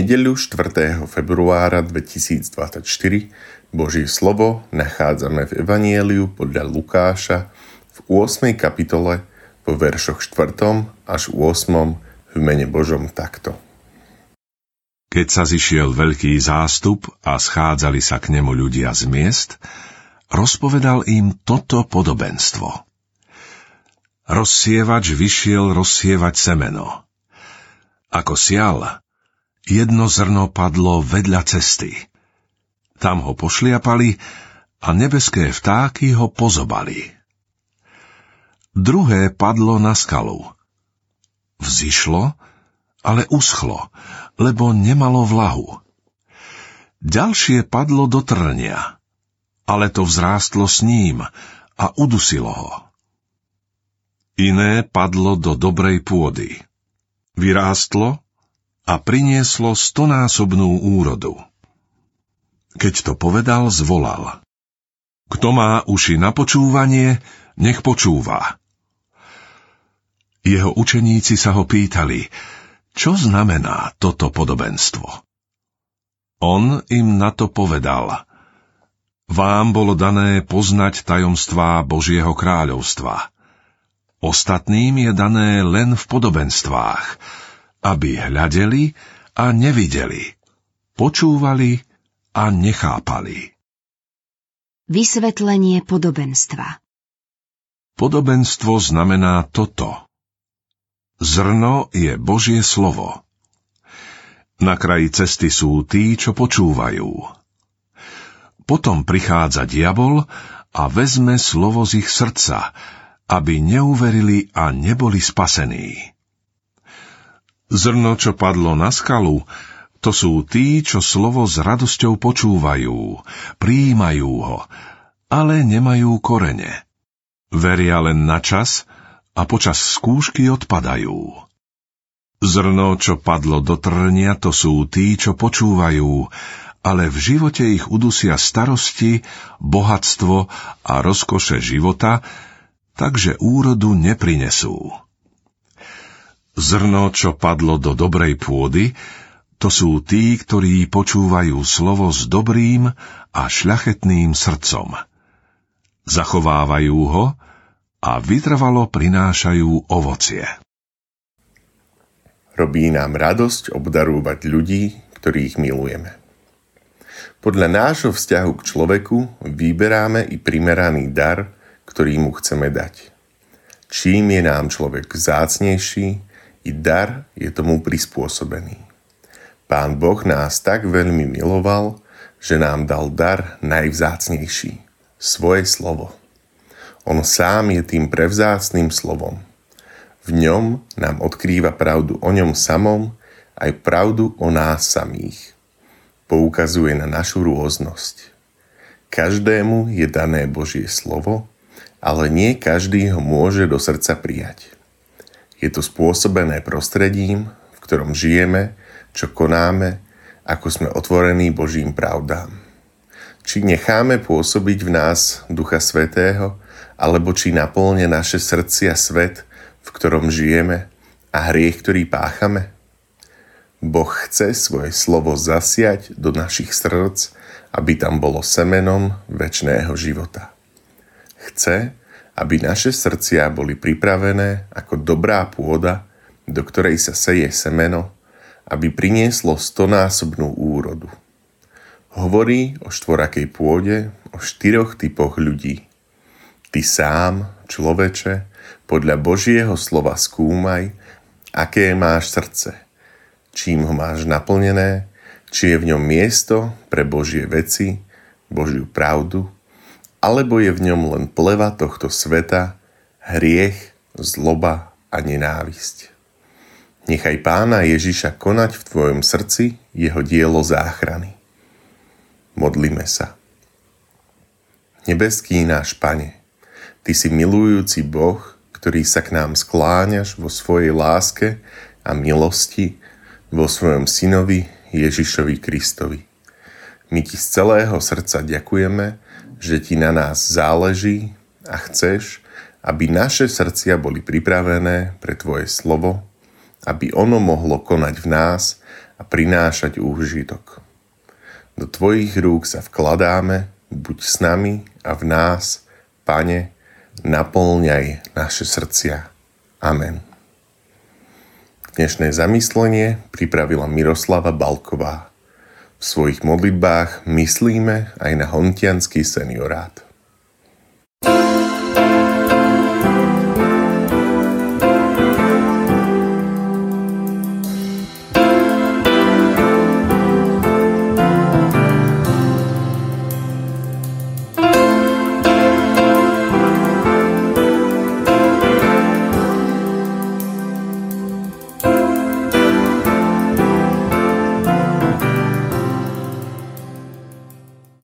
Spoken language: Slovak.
nedeľu 4. februára 2024 Božie slovo nachádzame v Evanieliu podľa Lukáša v 8. kapitole po veršoch 4. až 8. v mene Božom takto. Keď sa zišiel veľký zástup a schádzali sa k nemu ľudia z miest, rozpovedal im toto podobenstvo. Rozsievač vyšiel rozsievať semeno. Ako sial, jedno zrno padlo vedľa cesty. Tam ho pošliapali a nebeské vtáky ho pozobali. Druhé padlo na skalu. Vzišlo, ale uschlo, lebo nemalo vlahu. Ďalšie padlo do trnia, ale to vzrástlo s ním a udusilo ho. Iné padlo do dobrej pôdy. Vyrástlo a prinieslo stonásobnú úrodu. Keď to povedal, zvolal. Kto má uši na počúvanie, nech počúva. Jeho učeníci sa ho pýtali, čo znamená toto podobenstvo. On im na to povedal. Vám bolo dané poznať tajomstvá Božieho kráľovstva. Ostatným je dané len v podobenstvách, aby hľadeli a nevideli, počúvali a nechápali. Vysvetlenie podobenstva Podobenstvo znamená toto. Zrno je Božie slovo. Na kraji cesty sú tí, čo počúvajú. Potom prichádza diabol a vezme slovo z ich srdca, aby neuverili a neboli spasení. Zrno, čo padlo na skalu, to sú tí, čo slovo s radosťou počúvajú, príjmajú ho, ale nemajú korene. Veria len na čas a počas skúšky odpadajú. Zrno, čo padlo do trnia, to sú tí, čo počúvajú, ale v živote ich udusia starosti, bohatstvo a rozkoše života, takže úrodu neprinesú. Zrno, čo padlo do dobrej pôdy, to sú tí, ktorí počúvajú slovo s dobrým a šľachetným srdcom. Zachovávajú ho a vytrvalo prinášajú ovocie. Robí nám radosť obdarúvať ľudí, ktorých milujeme. Podľa nášho vzťahu k človeku vyberáme i primeraný dar, ktorý mu chceme dať. Čím je nám človek vzácnejší, i dar je tomu prispôsobený. Pán Boh nás tak veľmi miloval, že nám dal dar najvzácnejší, svoje slovo. On sám je tým prevzácným slovom. V ňom nám odkrýva pravdu o ňom samom, aj pravdu o nás samých. Poukazuje na našu rôznosť. Každému je dané Božie slovo, ale nie každý ho môže do srdca prijať. Je to spôsobené prostredím, v ktorom žijeme, čo konáme, ako sme otvorení Božím pravdám. Či necháme pôsobiť v nás Ducha Svetého, alebo či naplne naše srdcia svet, v ktorom žijeme a hriech, ktorý páchame? Boh chce svoje slovo zasiať do našich srdc, aby tam bolo semenom väčšného života. Chce, aby naše srdcia boli pripravené ako dobrá pôda, do ktorej sa seje semeno, aby prinieslo stonásobnú úrodu. Hovorí o štvorakej pôde, o štyroch typoch ľudí. Ty sám, človeče, podľa Božieho slova skúmaj, aké máš srdce, čím ho máš naplnené, či je v ňom miesto pre Božie veci, Božiu pravdu, alebo je v ňom len pleva tohto sveta, hriech, zloba a nenávisť. Nechaj pána Ježiša konať v tvojom srdci jeho dielo záchrany. Modlíme sa. Nebeský náš Pane, Ty si milujúci Boh, ktorý sa k nám skláňaš vo svojej láske a milosti vo svojom synovi Ježišovi Kristovi. My ti z celého srdca ďakujeme, že ti na nás záleží a chceš, aby naše srdcia boli pripravené pre Tvoje slovo, aby ono mohlo konať v nás a prinášať úžitok. Do Tvojich rúk sa vkladáme, buď s nami a v nás, Pane, naplňaj naše srdcia. Amen. Dnešné zamyslenie pripravila Miroslava Balková. V svojich modlitbách myslíme aj na hontianský seniorát.